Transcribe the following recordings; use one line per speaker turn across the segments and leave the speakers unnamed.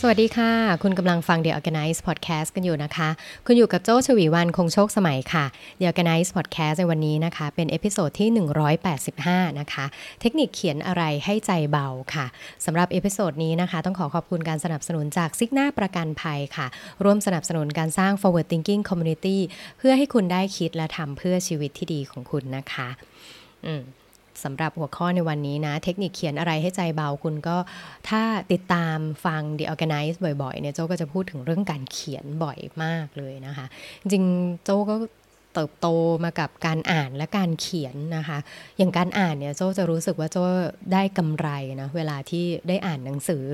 สวัสดีค่ะ คุณกำลังฟัง The Organize Podcast กันอยู่นะคะ คุณอยู่กับโจ้ชวีวันคงโชคสมัยค่ะ The Organize Podcast ในวันนี้นะคะ เป็น episode ที่ 185 นะคะ เทคนิคเขียนอะไรให้ใจเบาค่ะสำหรับ episode นี้นะคะ ต้องขอขอบคุณการสนับสนุนจากซิกน่าประกันภัยค่ะ ร่วมสนับสนุนการสร้าง forward thinking community เพื่อให้คุณได้คิดและทำเพื่อชีวิตที่ดีของคุณนะคะ อืม สำหรับหัวข้อในวันนี้นะ เทคนิคเขียนอะไรให้ใจเบาคุณก็ถ้าติดตามฟัง The Organize บ่อยๆเนี่ยโจก็จะพูดถึงเรื่องการเขียนบ่อยมากเลยนะคะ จริงโจก็เติบโตมากับการอ่านและการเขียนนะคะ อย่างการอ่านเนี่ยโจจะรู้สึกว่าโจได้กำไรนะเวลาที่ได้อ่านหนังสือ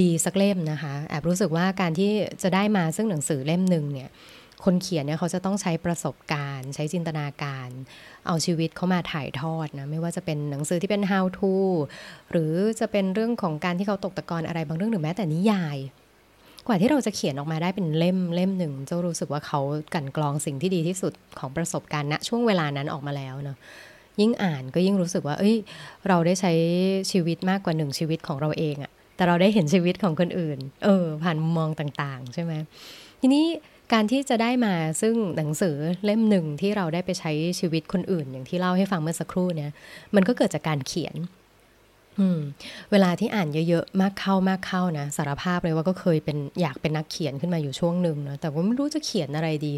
ดีๆ สักเล่มนะคะแอบรู้สึกว่าการที่จะได้มาซึ่งหนังสือเล่มหนึ่งเนี่ย คนเขียนเนี่ยเขาจะต้องใช้ประสบการณ์ ใช้จินตนาการ เอาชีวิตเขามาถ่ายทอดนะไม่ว่าจะเป็นหนังสือที่เป็น how to หรือจะเป็นเรื่องของการที่เขาตกตะกอนอะไรบางเรื่องหรือแม้แต่นิยาย กว่าที่เราจะเขียนออกมาได้เป็นเล่มเล่มหนึ่งเจ้ารู้สึกว่าเขากันกรองสิ่งที่ดีที่สุดของประสบการณ์ณช่วงเวลานั้นออกมาแล้วเนาะยิ่งอ่านก็ยิ่งรู้สึกว่า เอ้ย เราได้ใช้ชีวิตมากกว่าหนึ่งชีวิตของเราเองอะแต่เราได้เห็นชีวิตของคนอื่น เออ ผ่านมุมมองต่าง ๆ ใช่ไหมทีนี้ การที่จะได้มาซึ่งหนังสือเล่มหนึ่งที่เราได้ไปใช้ชีวิตคนอื่น อย่างที่เล่าให้ฟังเมื่อสักครู่เนี่ย มันก็เกิดจากการเขียนอืมเวลาที่อ่านเยอะๆ มากเข้ามากเข้านะสารภาพเลยว่าก็เคยเป็นอยากเป็นนักเขียนขึ้นมาอยู่ช่วงหนึ่งนะแต่ว่าไม่รู้จะเขียนอะไรดี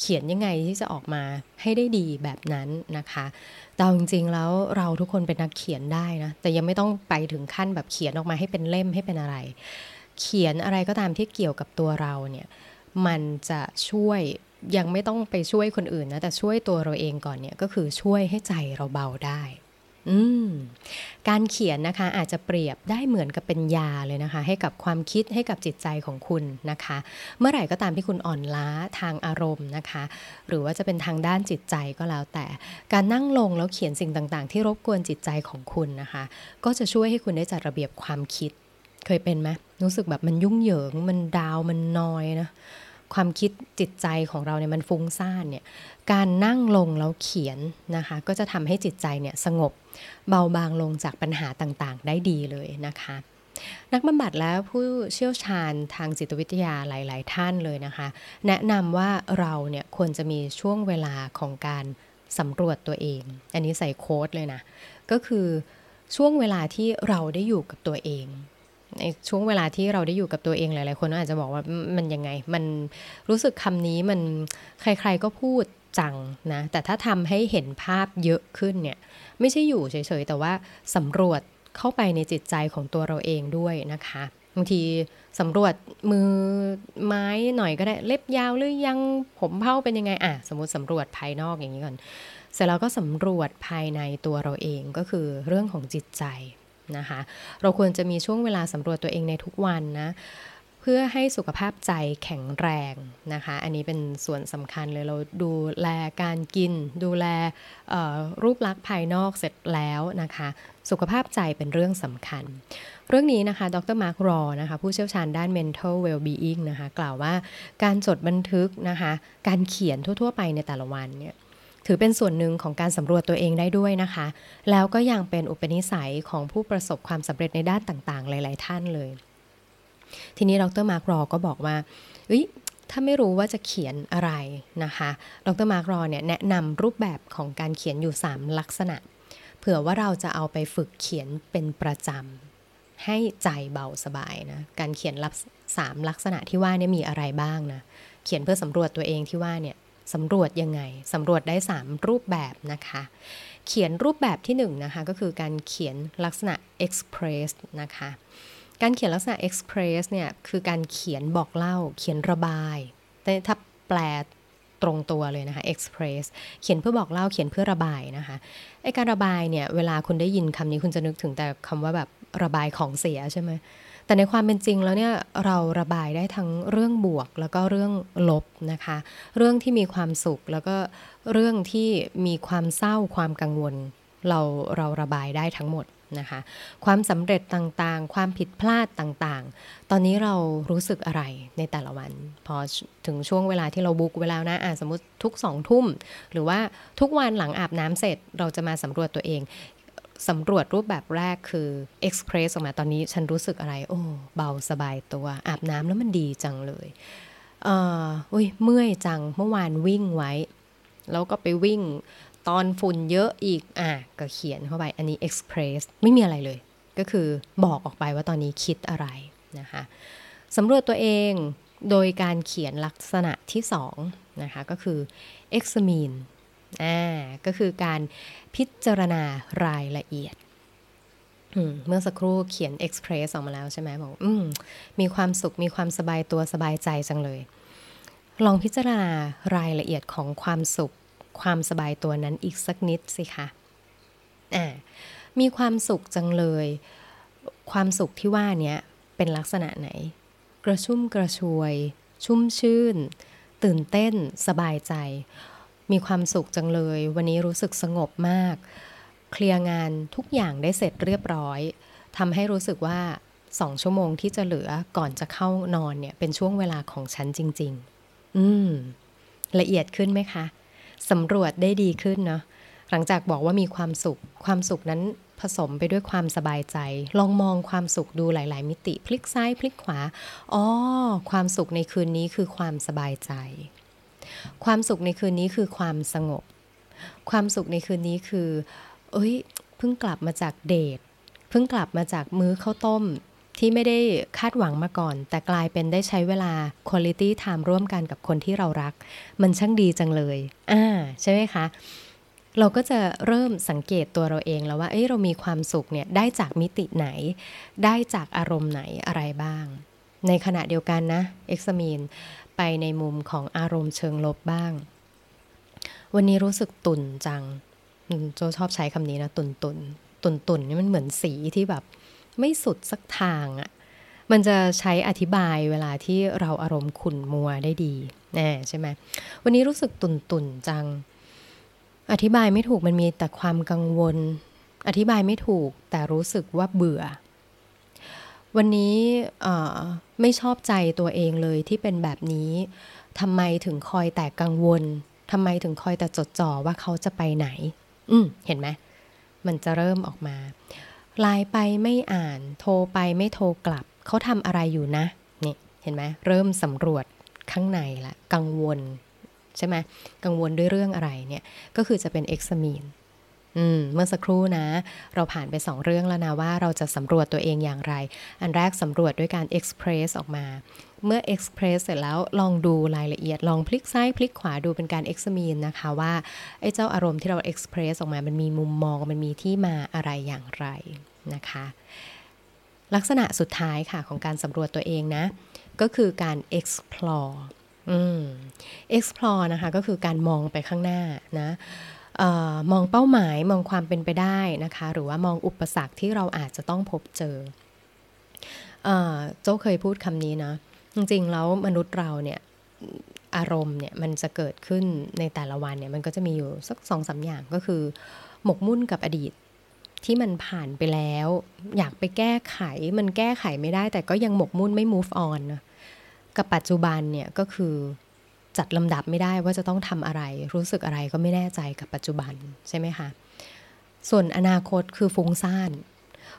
เขียนยังไงที่จะออกมาให้ได้ดีแบบนั้นนะคะแต่จริงๆแล้วเราทุกคนเป็นนักเขียนได้นะแต่ยังไม่ต้องไปถึงขั้นแบบเขียนออกมาให้เป็นเล่มให้เป็นอะไร เขียนอะไรก็ตามที่เกี่ยวกับตัวเราเนี่ย มันจะช่วยยังไม่ต้องไปช่วยคนอื่นนะ แต่ช่วยตัวเราเองก่อนเนี่ย ก็คือช่วยให้ใจเราเบาได้ อืม การเขียนนะคะ อาจจะเปรียบได้เหมือนกับเป็นยาเลยนะคะ ให้กับความคิดให้กับจิตใจของคุณนะคะ เมื่อไหร่ก็ตามที่คุณอ่อนล้าทางอารมณ์นะคะ หรือว่าจะเป็นทางด้านจิตใจก็แล้วแต่ การนั่งลงแล้วเขียนสิ่งต่าง ๆ ที่รบกวนจิตใจของคุณนะคะ ก็จะช่วยให้คุณได้จัดระเบียบความคิด เคยเป็นไหมรู้สึกแบบมันยุ่งเหยิง มันดาวมันนอยนะความคิดจิตใจของเราเนี่ยมันฟุ้งซ่านเนี่ยการนั่งลงแล้วเขียนนะคะก็จะทำให้จิตใจเนี่ยสงบเบาบางลงจากปัญหาต่างๆ ได้ดีเลยนะคะ นักบำบัดและผู้เชี่ยวชาญทางจิตวิทยาหลาย ๆ ท่านเลยนะคะ แนะนำว่าเราเนี่ยควรจะมีช่วงเวลาของการสำรวจตัวเอง อันนี้ใส่โค้ดเลยนะ ก็คือช่วงเวลาที่เราได้อยู่กับตัวเอง ในช่วงเวลาที่เราได้อยู่กับตัวเองหลาย ๆ คนอาจจะบอกว่ามันยังไง มันรู้สึกคำนี้มันใคร ๆ ก็พูดจังนะ แต่ถ้าทำให้เห็นภาพเยอะขึ้นเนี่ย ไม่ใช่อยู่เฉย ๆ แต่ว่าสำรวจเข้าไปในจิตใจของตัวเราเองด้วยนะคะบางทีสำรวจมือไม้หน่อยก็ได้เล็บยาวหรือยังผมเผ้าเป็นยังไงอะสมมติสำรวจภายนอกอย่างนี้ก่อน เสร็จแล้วก็สำรวจภายในตัวเราเองก็คือเรื่องของจิตใจ นะคะเราควรจะมีช่วงเวลาสำรวจตัวเองในทุกวันนะเพื่อให้สุขภาพใจแข็งแรงนะคะ อันนี้เป็นส่วนสำคัญเลยเราดูแลการกิน ดูแลรูปลักษณ์ภายนอกเสร็จแล้วนะคะ สุขภาพใจเป็นเรื่องสำคัญ เรื่องนี้นะคะ ดรมาร์ครอนะคะผู้เชี่ยวชาญด้าน mental well-being นะคะ กล่าวว่าการจดบันทึกนะคะ การเขียนทั่ว ๆ ไปในแต่ละวันเนี่ย ถือเป็นส่วนหนึ่งของการสำรวจตัวเองได้ด้วยนะคะ แล้วก็ยังเป็นอุปนิสัยของผู้ประสบความสำเร็จในด้านต่างๆ หลาย ๆ ท่านเลย ทีนี้ดรมาร์กรอก็บอกว่าเอ้ยถ้าไม่รู้ว่าจะเขียนอะไรนะคะ ดรมาร์กรอเนี่ยแนะนำรูปแบบของการเขียนอยู่ 3 ลักษณะ เผื่อว่าเราจะเอาไปฝึกเขียนเป็นประจำให้ใจเบาสบายนะ การเขียนรับสามลักษณะที่ว่าเนี่ยมีอะไรบ้างนะ เขียนเพื่อสำรวจตัวเองที่ว่าเนี่ย สำรวจยังไงสำรวจได้ 3 รูปแบบนะคะ เขียนรูปแบบที่1นนะคะก็คือการเขียนลักษณะ express นะคะ การเขียนลักษณะ express เนี่ยคือการเขียนบอกเล่า เขียนระบายแต่ถ้าแปลตรงตัวเลยนะคะ express เขียนเพื่อบอกเล่าเขียนเพื่อระบายนะคะไอการระบายเนี่ยเวลาคุณได้ยินคำนี้คุณจะนึกถึงแต่คำว่าแบบระบายของเสียใช่ไหม แต่ในความเป็นจริงแล้วเนี่ยเราระบายได้ทั้งเรื่องบวกแล้วก็เรื่องลบนะคะ เรื่องที่มีความสุขแล้วก็เรื่องที่มีความเศร้าความกังวล เราเราระบายได้ทั้งหมดนะคะ ความสำเร็จต่างๆ ความผิดพลาดต่างๆ ตอนนี้เรารู้สึกอะไรในแต่ละวัน พอถึงช่วงเวลาที่เราบุ๊กเวลานะอ่าสมมติทุกสองทุ่ม หรือว่าทุกวันหลังอาบน้ำเสร็จเราจะมาสำรวจตัวเอง สำรวจรูปแบบแรกคือ Express ออกมาตอนนี้ฉันรู้สึกอะไร โอ้ เบาสบายตัว อาบน้ำแล้วมันดีจังเลยเอออุ้ยเมื่อยจังเมื่อวานวิ่งไว้ แล้วก็ไปวิ่งตอนฝุ่นเยอะอีก อะ ก็เขียนเข้าไป อันนี้ Express ไม่มีอะไรเลย ก็คือบอกออกไปว่าตอนนี้คิดอะไรนะคะสำรวจตัวเองโดยการเขียนลักษณะที่2นะคะก็คือ examine อ่าก็คือการพิจารณารายละเอียดเมื่อสักครู่เขียน express ออกมาแล้วใช่ไหมบอกอมมีความสุขมีความสบายตัวสบายใจจังเลย ลองพิจารณารายละเอียดของความสุข ความสบายตัวนั้นอีกสักนิดสิคะอ่ามีความสุขจังเลย ความสุขที่ว่านี้เป็นลักษณะไหน กระชุ่มกระชวย ชุ่มชื่น ตื่นเต้น สบายใจ มีความสุขจังเลย วันนี้รู้สึกสงบมาก เคลียร์งานทุกอย่างได้เสร็จเรียบร้อยทำให้รู้สึกว่าสองชั่วโมงที่จะเหลือก่อนจะเข้านอนเนี่ย เป็นช่วงเวลาของฉันจริง ๆ อืม ละเอียดขึ้นไหมคะสำรวจได้ดีขึ้นเนาะหลังจากบอกว่ามีความสุข ความสุขนั้นผสมไปด้วยความสบายใจ ลองมองความสุขดูหลาย ๆ มิติ พลิกซ้ายพลิกขวาอ๋อความสุขในคืนนี้คือความสบายใจ ความสุขในคืนนี้คือความสงบ ความสุขในคืนนี้คือ เอ้ย เพิ่งกลับมาจากเดท เพิ่งกลับมาจากมื้อข้าวต้มที่ไม่ได้คาดหวังมาก่อน แต่กลายเป็นได้ใช้เวลา quality time ร่วมกันกับคนที่เรารัก มันช่างดีจังเลยอ่าใช่ไหมคะ เราก็จะเริ่มสังเกตตัวเราเองแล้วว่าเอ้ยเรามีความสุขเนี่ยได้จากมิติไหน ได้จากอารมณ์ไหนอะไรบ้าง ในขณะเดียวกันนะเอ็กซ์มีน ไปในมุมของอารมณ์เชิงลบบ้าง วันนี้รู้สึกตุนจังโจชอบใช้คำนี้นะ ตุนตุนตุนตุนนี่มันเหมือนสีที่แบบไม่สุดสักทางอะ่ะมันจะใช้อธิบายเวลาที่เราอารมณ์ขุ่นมัวได้ดีแน่ใช่ไหมวันนี้รู้สึกตุนตุนจัง อธิบายไม่ถูกมันมีแต่ความกังวล อธิบายไม่ถูกแต่รู้สึกว่าเบื่อ วันนี้ไม่ชอบใจตัวเองเลยที่เป็นแบบนี้ทำไมถึงคอยแต่กังวลทำไมถึงคอยแต่จดจ่อว่าเขาจะไปไหน อืมเห็นไหมมันจะเริ่มออกมาไลน์ไปไม่อ่าน โทรไปไม่โทรกลับ เขาทำอะไรอยู่นะนี่เห็นไหมเริ่มสำรวจข้างในละกังวลใช่ไหมกังวลด้วยเรื่องอะไรเนี่ย ก็คือจะเป็นเอ็กซ์มีน อืมเมื่อสักครู่นะ เราผ่านไปสองเรื่องแล้วนะว่าเราจะสำรวจตัวเองอย่างไร อันแรกสำรวจด้วยการ express ออกมา เมื่อ express เสร็จแล้วลองดูรายละเอียด ลองพลิกซ้ายพลิกขวาดูเป็นการ examine นะคะว่าไอ้เจ้าอารมณ์ที่เรา express ออกมา มันมีมุมมองมันมีที่มาอะไรอย่างไรนะคะลักษณะสุดท้ายค่ะของการสำรวจตัวเองนะ ก็คือการ explore อืม explore นะคะ ก็คือการมองไปข้างหน้านะ ออมองเป้าหมายมองความเป็นไปได้นะคะ หรือว่ามองอุปสรรคที่เราอาจจะต้องพบเจอเออโจ้เคยพูดคำนี้นะจริงๆแล้วมนุษย์เราเนี่ยอารมณ์เนี่ยมันจะเกิดขึ้นในแต่ละวันเนี่ยมันก็จะมีอยู่สักสองสาอย่างก็คือ หมกมุ่นกับอดีตที่มันผ่านไปแล้ว อยากไปแก้ไขมันแก้ไขไม่ได้ แต่ก็ยังหมกมุ่นไม่ move on นะกับปัจจุบันเนี่ยก็คือ จัดลำดับไม่ได้ว่าจะต้องทำอะไร รู้สึกอะไรก็ไม่แน่ใจกับปัจจุบันใช่ไหมคะส่วนอนาคตคือฟุ้งซ่าน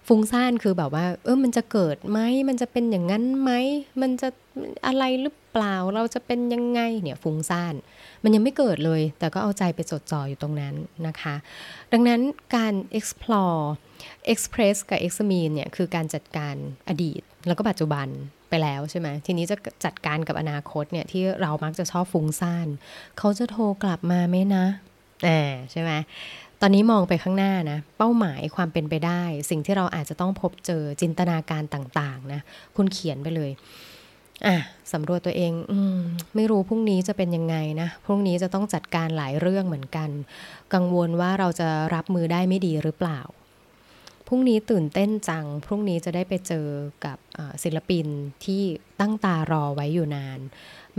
ฟุ้งซ่านคือแบบว่า เออมันจะเกิดไหมมันจะเป็นอย่างนั้นไหมมันจะอะไรหรือเปล่าเราจะเป็นยังไงเนี่ยฟุ้งซ่าน มันยังไม่เกิดเลย แต่ก็เอาใจไปจดจ่ออยู่ตรงนั้นนะคะ ดังนั้นการ explore express กับ examine เนี่ยคือการจัดการอดีตแล้วก็ปัจจุบัน ไปแล้วใช่ไหมทีนี้จะจัดการกับอนาคตเนี่ยที่เรามักจะชอบฟุ้งซ่านเขาจะโทรกลับมาไหมนะแอบใช่ไหมตอนนี้มองไปข้างหน้านะ เป้าหมายความเป็นไปได้ สิ่งที่เราอาจจะต้องพบเจอจินตนาการต่างๆนะคุณเขียนไปเลยอะสำรวจตัวเองอมไม่รู้พรุ่งนี้จะเป็นยังไงนะ พรุ่งนี้จะต้องจัดการหลายเรื่องเหมือนกัน กังวลว่าเราจะรับมือได้ไม่ดีหรือเปล่า พรุ่งนี้ตื่นเต้นจัง พรุ่งนี้จะได้ไปเจอกับ ศิลปินที่ตั้งตารอไว้อยู่นาน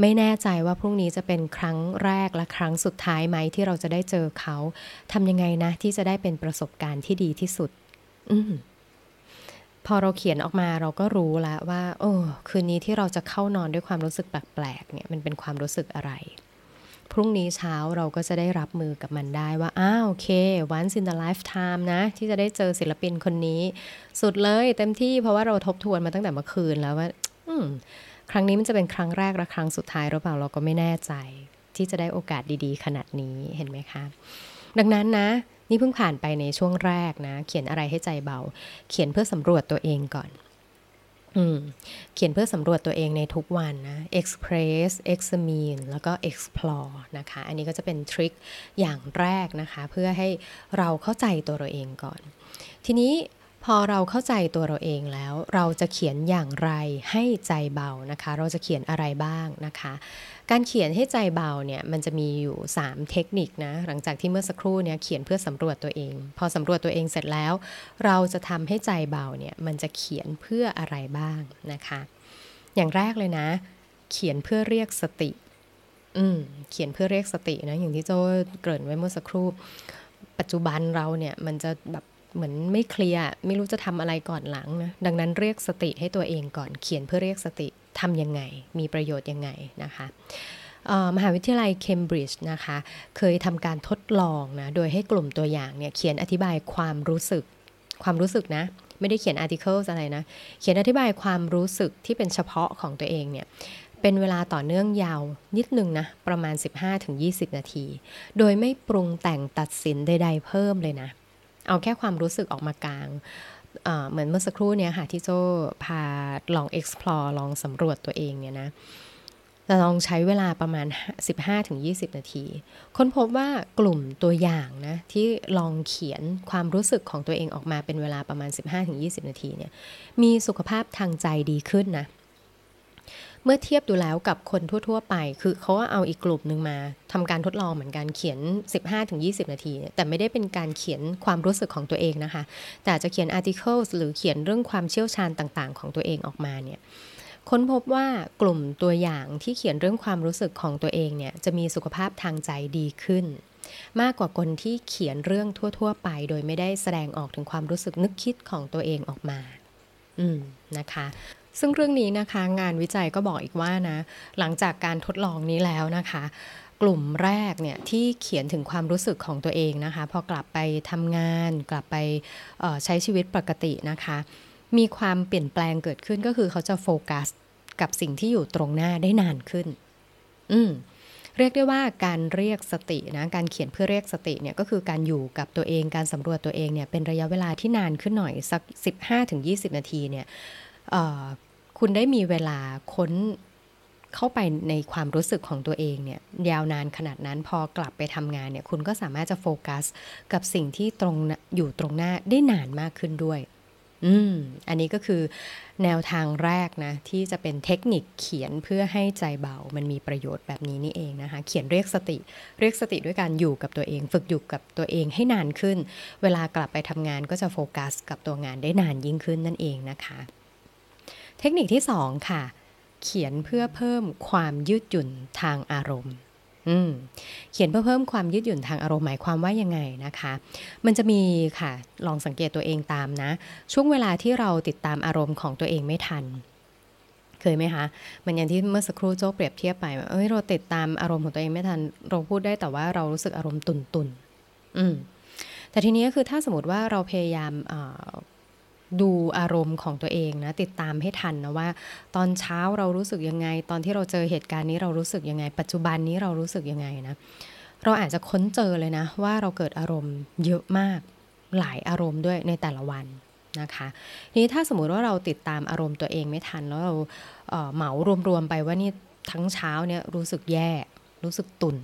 ไม่แน่ใจว่าพรุ่งนี้จะเป็นครั้งแรกและครั้งสุดท้ายไหมที่เราจะได้เจอเขาทำยังไงนะ ที่จะได้เป็นประสบการณ์ที่ดีที่สุดอพอเราเขียนออกมาเราก็รู้แล้วว่า โอ้คืนนี้ที่เราจะเข้านอนด้วยความรู้สึกแปลกๆเนี่ยมันเป็นความรู้สึกอะไร พรุ่งนี้เช้าเราก็จะได้รับมือกับมันได้ว่า อ้าวโอเค once in the lifetime นะ ที่จะได้เจอศิลปินคนนี้ สุดเลยเต็มที่เพราะว่าเราทบทวนมาตั้งแต่เมื่อคืนแล้วว่าอืมครั้งนี้มันจะเป็นครั้งแรกและครั้งสุดท้ายหรือเปล่าเราก็ไม่แน่ใจ ที่จะได้โอกาสดีๆ ขนาดนี้เห็นไหมคะ ดังนั้นนะ นี่เพิ่งผ่านไปในช่วงแรกนะ เขียนอะไรให้ใจเบา เขียนเพื่อสำรวจตัวเองก่อน เขียนเพื่อสำรวจตัวเองในทุกวันนะ express examine แล้วก็ explore นะคะ อันนี้ก็จะเป็นทริคอย่างแรกนะคะ เพื่อให้เราเข้าใจตัวเราเองก่อน ทีนี้ พอเราเข้าใจตัวเราเองแล้ว เราจะเขียนอย่างไรให้ใจเบานะคะ เราจะเขียนอะไรบ้างนะคะ การเขียนให้ใจเบาเนี่ยมันจะมีอยู่ 3 เทคนิคนะหลังจากที่เมื่อสักครู่เนี่ยเขียนเพื่อสำรวจตัวเอง พอสำรวจตัวเองเสร็จแล้ว เราจะทำให้ใจเบาเนี่ยมันจะเขียนเพื่ออะไรบ้างนะคะ อย่างแรกเลยนะ เขียนเพื่อเรียกสติอืมเขียนเพื่อเรียกสตินะอย่างที่โจ้เกริ่นไว้เมื่อสักครู่ ปัจจุบันเราเนี่ยมันจะแบบ เหมือนไม่เคลียร์ไม่รู้จะทำอะไรก่อนหลังนะดังนั้นเรียกสติให้ตัวเองก่อนเขียนเพื่อเรียกสติทำยังไง มีประโยชน์ยังไงนะคะมหาวิทยาลัยเคมบริดจ์นะคะ เคยทำการทดลองนะ โดยให้กลุ่มตัวอย่างเนี่ยเขียนอธิบายความรู้สึก ความรู้สึกนะ ไม่ได้เขียนอาร์ติเคิลอะไรนะ เขียนอธิบายความรู้สึกที่เป็นเฉพาะของตัวเองเนี่ยเป็นเวลาต่อเนื่องยาวนิดนึงนะ ประมาณ 15-20 นาที โดยไม่ปรุงแต่งตัดสินใดๆเพิ่มเลยนะ เอาแค่ความรู้สึกออกมากลางเหมือนเมื่อสักครู่เนี่ยค่ะที่โจพาลอง explore ลองสำรวจตัวเองเนี่ยนะจะลองใช้เวลาประมาณ 15-20 นาที ค้นพบว่ากลุ่มตัวอย่างนะที่ลองเขียนความรู้สึกของตัวเองออกมาเป็นเวลาประมาณ 15-20 นาทีเนี่ยมีสุขภาพทางใจดีขึ้นนะ เมื่อเทียบดูแล้วกับคนทั่ว ๆ ไป คือเขาเอาอีกกลุ่มหนึ่งมาทำการทดลองเหมือนกันเขียน 15-20 นาที แต่ไม่ได้เป็นการเขียนความรู้สึกของตัวเองนะคะ แต่จะเขียน articles หรือเขียนเรื่องความเชี่ยวชาญต่าง ๆ ของตัวเองออกมาเนี่ยค้นพบว่ากลุ่มตัวอย่างที่เขียนเรื่องความรู้สึกของตัวเองเนี่ยจะมีสุขภาพทางใจดีขึ้น มากกว่าคนที่เขียนเรื่องทั่ว ๆ ไป โดยไม่ได้แสดงออกถึงความรู้สึกนึกคิดของตัวเองออกมา อืมนะคะ ซึ่งเรื่องนี้นะคะงานวิจัยก็บอกอีกว่านะ หลังจากการทดลองนี้แล้วนะคะ กลุ่มแรกเนี่ยที่เขียนถึงความรู้สึกของตัวเองนะคะ พอกลับไปทำงาน กลับไปใช้ชีวิตปกตินะคะ มีความเปลี่ยนแปลงเกิดขึ้นก็คือเขาจะโฟกัสกับสิ่งที่อยู่ตรงหน้าได้นานขึ้น อืมเรียกได้ว่าการเรียกสตินะการเขียนเพื่อเรียกสติเนี่ยก็คือการอยู่กับตัวเองการสำรวจตัวเองเนี่ยเป็นระยะเวลาที่นานขึ้นหน่อยสัก 15-20 นาทีเนี่ย คุณได้มีเวลาค้นเข้าไปในความรู้สึกของตัวเองเนี่ยยาวนานขนาดนั้นพอกลับไปทำงานเนี่ยคุณก็สามารถจะโฟกัส กับสิ่งที่ตรงอยู่ตรงหน้าได้นานมากขึ้นด้วย อืม อันนี้ก็คือแนวทางแรกนะ ที่จะเป็นเทคนิคเขียนเพื่อให้ใจเบา มันมีประโยชน์แบบนี้นี่เองนะคะ เขียนเรียกสติ เรียกสติด้วยการอยู่กับตัวเอง ฝึกอยู่กับตัวเองให้นานขึ้น เวลากลับไปทำงานก็จะโฟกัส กับตัวงานได้นานยิ่งขึ้นนั่นเองนะคะ ทคนิคที่2ค่ะ เขียนเพื่อเพิ่มความยืดหยุ่นทางอารมณ์เขียนเพื่อเพิ่มความยืดหยุ่นทางอารมณ์หมายความว่ายังไงนะคะ มันจะมีค่ะ ลองสังเกตตัวเองตามนะ ช่วงเวลาที่เราติดตามอารมณ์ของตัวเองไม่ทัน เคยไหมคะ มันอย่างที่เมื่อสักครู่โจ้เปรียบเทียบไปเอ้ยเราติดตามอารมณ์ของตัวเองไม่ทัน เราพูดได้แต่ว่าเรารู้สึกอารมณ์ตุนตุนอืมแต่ทีนี้คือถ้าสมมติว่าเราพยายาม ดูอารมณ์ของตัวเองนะติดตามให้ทันนะว่า ตอนเช้าเรารู้สึกยังไง ตอนที่เราเจอเหตุการณ์นี้เรารู้สึกยังไง ปัจจุบันนี้เรารู้สึกยังไงนะเราอาจจะค้นเจอเลยนะ ว่าเราเกิดอารมณ์เยอะมากหลายอารมณ์ด้วยในแต่ละวันนะคะนี้ถ้าสมมุติว่าเราติดตามอารมณ์ตัวเองไม่ทัน แล้วเราเหมารวมๆไปว่านี่ทั้งเช้าเนี่ยรู้สึกแย่รู้สึกตุน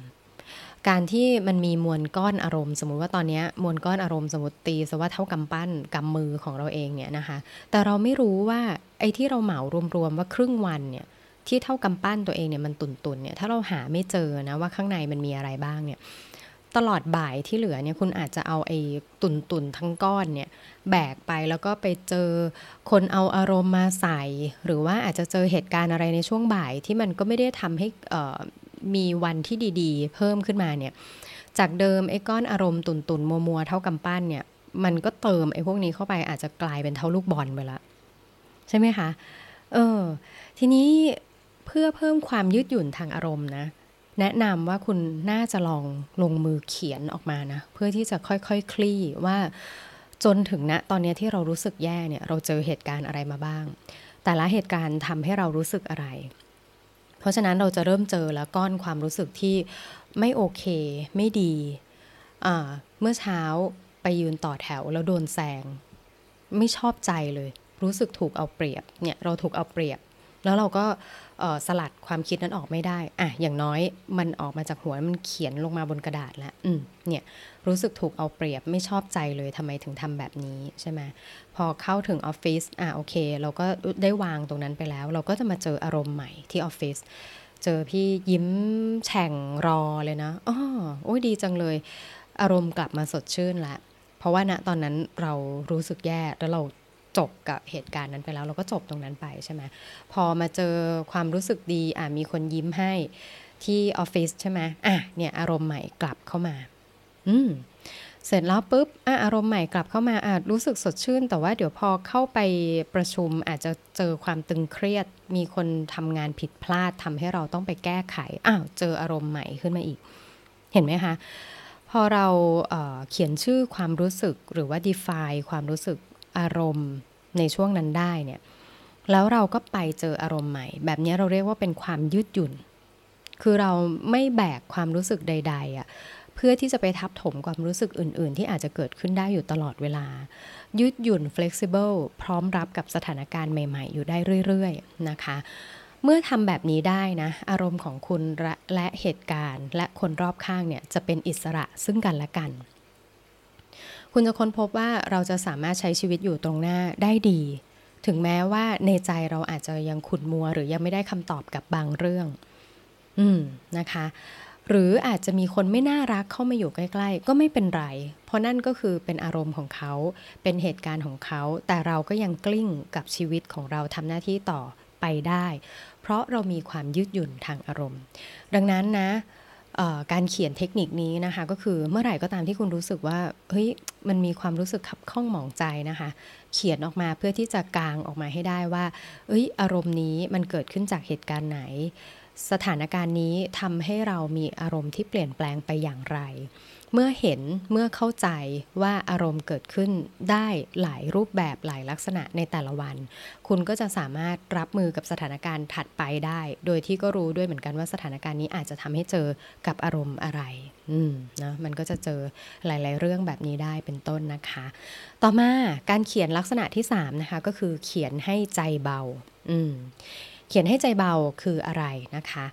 การที่มันมีมวลก้อนอารมณ์ สมมุติว่าตอนนี้มวลก้อนอารมณ์สมมติตีซะว่าเท่ากำปั้นกำมือของเราเองเนี่ยนะคะ แต่เราไม่รู้ว่าไอ้ที่เราเหมารวมๆว่าครึ่งวันเนี่ยที่เท่ากำปั้นตัวเองเนี่ยมันตุนๆเนี่ยถ้าเราหาไม่เจอนะว่าข้างในมันมีอะไรบ้างเนี่ยตลอดบ่ายที่เหลือเนี่ยคุณอาจจะเอาไอ้ตุนตุนทั้งก้อนเนี่ยแบกไปแล้วก็ไปเจอคนเอาอารมณ์มาใส่ หรือว่าอาจจะเจอเหตุการณ์อะไรในช่วงบ่ายที่มันก็ไม่ได้ทำให้ มีวันที่ดีๆ เพิ่มขึ้นมาเนี่ย จากเดิมไอ้ก้อนอารมณ์ตุนตุนมัวมัวเท่ากำปั้นเนี่ย มันก็เติมไอ้พวกนี้เข้าไปอาจจะกลายเป็นเท่าลูกบอลไปละใช่ไหมคะ เออ ทีนี้เพื่อเพิ่มความยืดหยุ่นทางอารมณ์นะ แนะนำว่าคุณน่าจะลองลงมือเขียนออกมานะ เพื่อที่จะค่อยๆคคลี่ว่าจนถึงณนะตอนนี้ที่เรารู้สึกแย่เนี่ย เราเจอเหตุการณ์อะไรมาบ้าง แต่ละเหตุการณ์ทำให้เรารู้สึกอะไร เพราะฉะนั้นเราจะเริ่มเจอแล้วก้อนความรู้สึกที่ไม่โอเค ไม่ดีเมื่อเช้าไปยืนต่อแถวแล้วโดนแซงไม่ชอบใจเลย รู้สึกถูกเอาเปรียบเนี่ยเราถูกเอาเปรียบ แล้วเราก็ สลัดความคิดนั้นออกไม่ได้อะอย่างน้อยมันออกมาจากหัวมันเขียนลงมาบนกระดาษแล้วอืมเนี่ยรู้สึกถูกเอาเปรียบไม่ชอบใจเลยทำไมถึงทำแบบนี้ใช่ไหมพอเข้าถึงออฟฟิศอะโอเค เราก็ได้วางตรงนั้นไปแล้ว เราก็จะมาเจออารมณ์ใหม่ที่ออฟฟิศเจอพี่ยิ้มแฉ่งรอเลยนะอ๋อโอ้ยดีจังเลย อารมณ์กลับมาสดชื่นละเพราะว่าณตอนนั้นเรารู้สึกแย่แล้วเรา จบกับเหตุการณ์นั้นไปแล้ว เราก็จบตรงนั้นไปใช่ไหมพอมาเจอความรู้สึกดีอะมีคนยิ้มให้ที่ออฟฟิศใช่ไหมอะเนี่ยอารมณ์ใหม่กลับเข้ามา อืมเสร็จแล้วปุ๊บอะอารมณ์ใหม่กลับเข้ามาอาจรู้สึกสดชื่น แต่ว่าเดี๋ยวพอเข้าไปประชุมอาจจะเจอความตึงเครียด มีคนทำงานผิดพลาดทำให้เราต้องไปแก้ไขอ้าวเจออารมณ์ใหม่ขึ้นมาอีก เห็นไหมคะพอเราเเขียนชื่อความรู้สึกหรือว่า define ความรู้สึก อารมณ์ในช่วงนั้นได้เนี่ยแล้วเราก็ไปเจออารมณ์ใหม่ แบบนี้เราเรียกว่าเป็นความยืดหยุ่น คือเราไม่แบกความรู้สึกใด ๆอะ่ะเพื่อที่จะไปทับถมความรู้สึกอื่น ๆ ที่อาจจะเกิดขึ้นได้อยู่ตลอดเวลา ยืดหยุ่น flexible พร้อมรับกับสถานการณ์ใหม่ ๆ อยู่ได้เรื่อย ๆ นะคะ เมื่อทำแบบนี้ได้นะ อารมณ์ของคุณและเหตุการณ์ และคนรอบข้างเนี่ยจะเป็นอิสระซึ่งกันและกัน คุณจะค้นพบว่าเราจะสามารถใช้ชีวิตอยู่ตรงหน้าได้ดี ถึงแม้ว่าในใจเราอาจจะยังขุ่นมัว หรือยังไม่ได้คำตอบกับบางเรื่อง อืมนะคะ หรืออาจจะมีคนไม่น่ารักเข้ามาอยู่ใกล้ ๆ ก็ไม่เป็นไร เพราะนั่นก็คือเป็นอารมณ์ของเขา เป็นเหตุการณ์ของเขา แต่เราก็ยังกลิ้งกับชีวิตของเราทำหน้าที่ต่อไปได้ เพราะเรามีความยืดหยุ่นทางอารมณ์ ดังนั้นนะ การเขียนเทคนิคนี้นะคะก็คือเมื่อไหร่ก็ตามที่คุณรู้สึกว่าเฮ้ยมันมีความรู้สึกขับข้องหมองใจนะคะ เขียนออกมาเพื่อที่จะกางออกมาให้ได้ว่าเอ้ยอารมณ์นี้มันเกิดขึ้นจากเหตุการณ์ไหน สถานการณ์นี้ทำให้เรามีอารมณ์ที่เปลี่ยนแปลงไปอย่างไร เมื่อเห็นเมื่อเข้าใจว่าอารมณ์เกิดขึ้นได้หลายรูปแบบหลายลักษณะในแต่ละวัน คุณก็จะสามารถรับมือกับสถานการณ์ถัดไปได้ โดยที่ก็รู้ด้วยเหมือนกันว่าสถานการณ์นี้อาจจะทำให้เจอกับอารมณ์อะไรอืมนะมันก็จะเจอหลาย ๆ เรื่องแบบนี้ได้เป็นต้นนะคะ ต่อมาการเขียนลักษณะที่3นะคะก็คือเขียนให้ใจเบาอืม เขียนให้ใจเบาคืออะไรนะคะ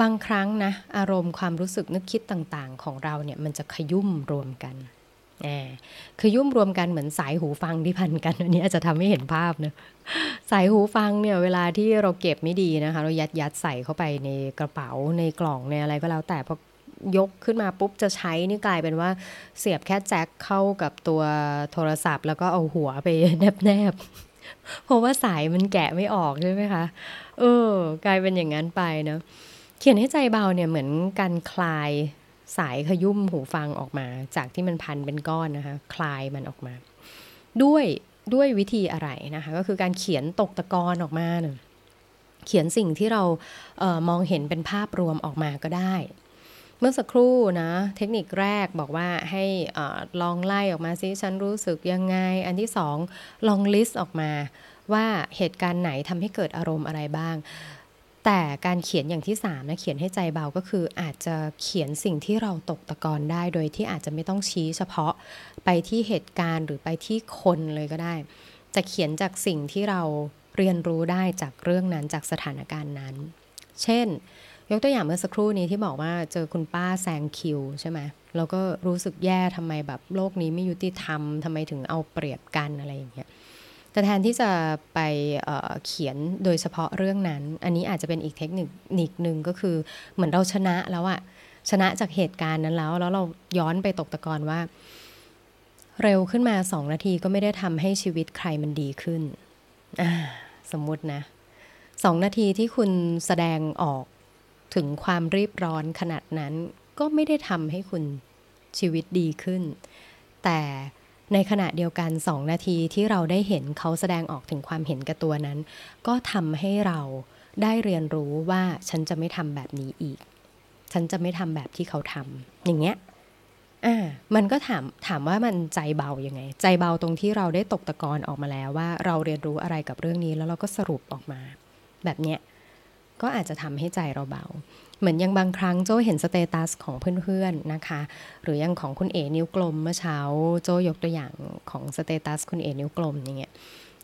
บางครั้งนะอารมณ์ความรู้สึกนึกคิดต่างๆ ของเราเนี่ยมันจะขยุ่มรวมกันแอบขยุ่มรวมกันเหมือนสายหูฟังที่พันกันอันนี้อาจจะทำให้เห็นภาพเนะสายหูฟังเนี่ยเวลาที่เราเก็บไม่ดีนะคะ เรายัดยัดใส่เข้าไปในกระเป๋าในกล่องในอะไรก็แล้วแต่พอยกขึ้นมาปุ๊บจะใช้นี่กลายเป็นว่าเสียบแค่แจ็คเข้ากับตัวโทรศัพท์ แล้วก็เอาหัวไปแนบเพราะว่าสายมันแกะไม่ออกใช่ไหมคะ เออ กลายเป็นอย่างนั้นไปเนาะเขียนให้ใจเบาเนี่ยเหมือนการคลายสายขยุ่มหูฟังออกมา จากที่มันพันเป็นก้อนนะคะ คลายมันออกมา ด้วยด้วยวิธีอะไรนะคะ ก็คือการเขียนตกตะกอนออกมาเนะเขียนสิ่งที่เราเออมองเห็นเป็นภาพรวมออกมาก็ได้ เมื่อสักครู่นะเทคนิคแรกบอกว่าให้อลองไล่ออกมาซิฉันรู้สึกยังไง อันที่สองลองลิสต์ออกมา ว่าเหตุการณ์ไหนทำให้เกิดอารมณ์อะไรบ้าง แต่การเขียนอย่างที่สามนะเขียนให้ใจเบาก็คืออาจจะเขียนสิ่งที่เราตกตะกอนได้ โดยที่อาจจะไม่ต้องชี้เฉพาะไปที่เหตุการณ์หรือไปที่คนเลยก็ได้ จะเขียนจากสิ่งที่เราเรียนรู้ได้จากเรื่องนั้นจากสถานการณ์นั้น เช่น ยกตัวอย่างเมื่อสักครู่นี้ที่บอกว่าเจอคุณป้าแซงคิวใช่ไหมเราก็รู้สึกแย่ทำไมแบบโลกนี้ไม่ยุติธรรมทำไมถึงเอาเปรียบกันอะไรอย่างเงี้ย แต่แทนที่จะไปเเขียนโดยเฉพาะเรื่องนั้น อันนี้อาจจะเป็นอีกเทคนิคนิคหนึ่งก็คือเหมือนเราชนะแล้วอะชนะจากเหตุการณ์นั้นแล้ว แล้วเราย้อนไปตกตะกอนว่า เร็วขึ้นมาสองนาทีก็ไม่ได้ทำให้ชีวิตใครมันดีขึ้น สมมุตินะสองนาทีที่คุณแสดงออกถึงความรีบร้อนขนาดนั้น ก็ไม่ได้ทำให้คุณชีวิตดีขึ้น แต่ ในขณะเดียวกันสองนาทีที่เราได้เห็นเขาแสดงออกถึงความเห็นแก่ตัวนั้น ก็ทำให้เราได้เรียนรู้ว่าฉันจะไม่ทำแบบนี้อีก ฉันจะไม่ทำแบบที่เขาทำอย่างเงี้ยอ่ามันก็ถามถามว่ามันใจเบายังไง ใจเบาตรงที่เราได้ตกตะกอนออกมาแล้วว่าเราเรียนรู้อะไรกับเรื่องนี้แล้วเราก็สรุปออกมา แบบเนี้ยก็อาจจะทำให้ใจเราเบา เหมือนยังบางครั้งโจเห็นสเตตัสของเพื่อนๆนะคะ หรือยังของคุณเอนิ้วกลมเมื่อเช้าโจยกตัวอย่างของ status คุณเอนิ้วกลมอย่างเงี้ย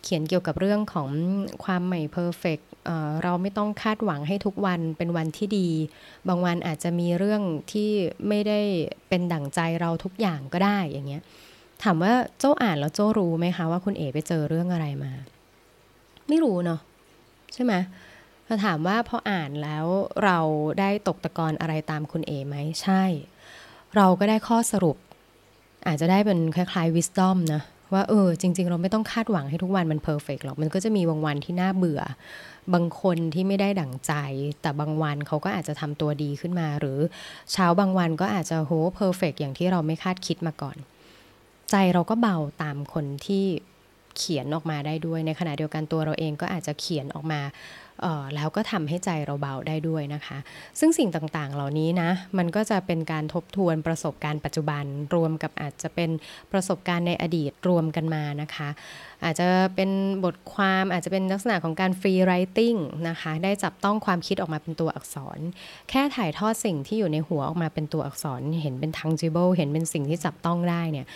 เขียนเกี่ยวกับเรื่องของความไม่ perfect เราไม่ต้องคาดหวังให้ทุกวันเป็นวันที่ดี บางวันอาจจะมีเรื่องที่ไม่ได้เป็นดั่งใจเราทุกอย่างก็ได้อย่างเงี้ยถามว่าโจอ่านแล้วโจรู้ไหมคะว่าคุณเอไปเจอเรื่องอะไรมา ไม่รู้เนาะใช่ไหม ถาถามว่าพออ่านแล้วเราได้ตกตะกอนอะไรตามคุณเอไหมใช่ เราก็ได้ข้อสรุป อาจจะได้เป็นคล้ายๆ wisdom นะว่าเออจริง ๆ เราไม่ต้องคาดหวังให้ทุกวันมัน perfect หรอก มันก็จะมีบางวันที่น่าเบื่อ บางคนที่ไม่ได้ดั่งใจ แต่บางวันเขาก็อาจจะทำตัวดีขึ้นมา หรือเช้าบางวันก็อาจจะโห perfect อย่างที่เราไม่คาดคิดมาก่อน ใจเราก็เบาตามคนที่เขียนออกมาได้ด้วยในขณะเดียวกันตัวเราเองก็อาจจะเขียนออกมา แล้วก็ทำให้ใจเราเบาได้ด้วยนะคะ ซึ่งสิ่งต่างๆ เหล่านี้นะมันก็จะเป็นการทบทวนประสบการณ์ปัจจุบันรวมกับอาจจะเป็นประสบการณ์ในอดีตรวมกันมานะคะ อาจจะเป็นบทความอาจจะเป็นลักษณะของการฟรีไรติงนะคะได้จับต้องความคิดออกมาเป็นตัวอักษร แค่ถ่ายทอดสิ่งที่อยู่ในหัวออกมาเป็นตัวอักษร เห็นเป็น tangible เห็นเป็นสิ่งที่จับต้องได้เนี่ย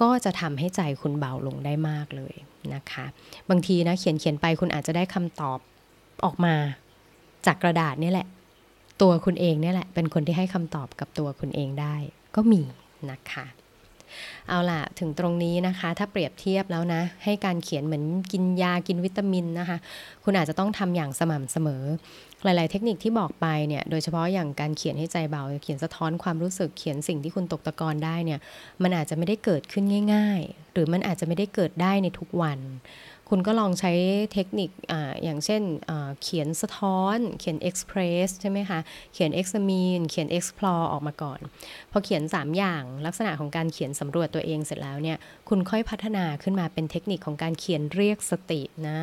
ก็จะทำให้ใจคุณเบาลงได้มากเลยนะคะ บางทีนะเขียนเขียนไปคุณอาจจะได้คำตอบ ออกมาจากกระดาษนี่แหละ ตัวคุณเองนี่แหละ เป็นคนที่ให้คำตอบกับตัวคุณเองได้ ก็มีนะคะ เอาล่ะ ถึงตรงนี้นะคะ ถ้าเปรียบเทียบแล้วนะ ให้การเขียนเหมือนกินยากินวิตามินนะคะ คุณอาจจะต้องทำอย่างสม่ำเสมอ หลาย ๆ เทคนิคที่บอกไปเนี่ย โดยเฉพาะอย่างการเขียนให้ใจเบา เขียนสะท้อนความรู้สึก เขียนสิ่งที่คุณตกตะกอนได้เนี่ย มันอาจจะไม่ได้เกิดขึ้นง่าย ๆ หรือมันอาจจะไม่ได้เกิดได้ในทุกวัน คุณก็ลองใช้เทคนิคออย่างเช่นเขียนสะท้อน เขียน express ใช่ไหมคะ เขียน examine เขียน explore ออกมาก่อน พอเขียน 3 อย่างลักษณะของการเขียนสำรวจตัวเองเสร็จแล้วเนี่ย คุณค่อยพัฒนาขึ้นมาเป็นเทคนิคของการเขียนเรียกสตินะ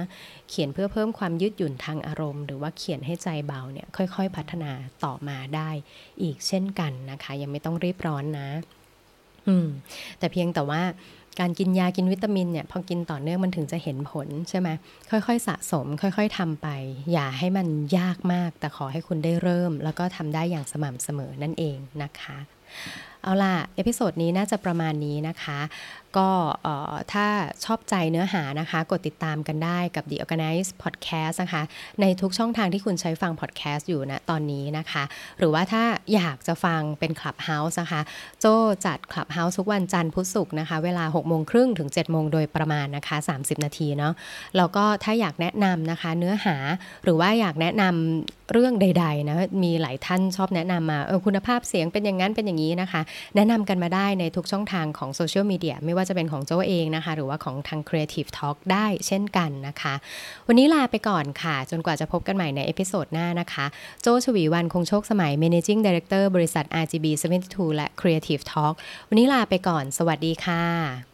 เขียนเพื่อเพิ่มความยืดหยุ่นทางอารมณ์ หรือว่าเขียนให้ใจเบาเนี่ยค่อยๆ พัฒนาต่อมาได้อีกเช่นกันนะคะ ยังไม่ต้องรีบร้อนนะ อืม แต่เพียงแต่ว่า การกินยากินวิตามินเนี่ยพอกินต่อเนื่องมันถึงจะเห็นผลใช่ไหมค่อยๆ สะสม ค่อย ๆทำไป อย่าให้มันยากมาก แต่ขอให้คุณได้เริ่ม แล้วก็ทำได้อย่างสม่ำเสมอนั่นเองนะคะ เอาล่ะ episode นี้น่าจะประมาณนี้นะคะ ก็ถ้าชอบใจเนื้อหานะคะ กดติดตามกันได้กับ The Organice Podcast นะคะ ในทุกช่องทางที่คุณใช้ฟัง podcast อยู่นะตอนนี้นะคะ หรือว่าถ้าอยากจะฟังเป็น Clubhouse นะคะ โจจัด Clubhouse ทุกวันจันทร์พุธศุกร์นะคะ เวลา 6 โมงครึ่งถึง 7 โมงโดยประมาณนะคะ 30 นาทีเนาะแล้วก็ถ้าอยากแนะนำนะคะเนื้อหาหรือว่าอยากแนะนำเรื่องใด ๆ นะ มีหลายท่านชอบแนะนำมาเออคุณภาพเสียงเป็นอย่างนั้นเป็นอย่างนี้นะคะ แนะนำกันมาได้ในทุกช่องทางของโซเชียลมีเดียไม่ว่าว่าจะเป็นของโจเองนะคะ หรือว่าของทาง Creative Talk ได้เช่นกันนะคะ วันนี้ลาไปก่อนค่ะ จนกว่าจะพบกันใหม่ในเอพิโซดหน้านะคะ โจชวีวันคงโชคสมัย Managing Director บริษัท RGB 72 และ Creative Talk วันนี้ลาไปก่อน สวัสดีค่ะ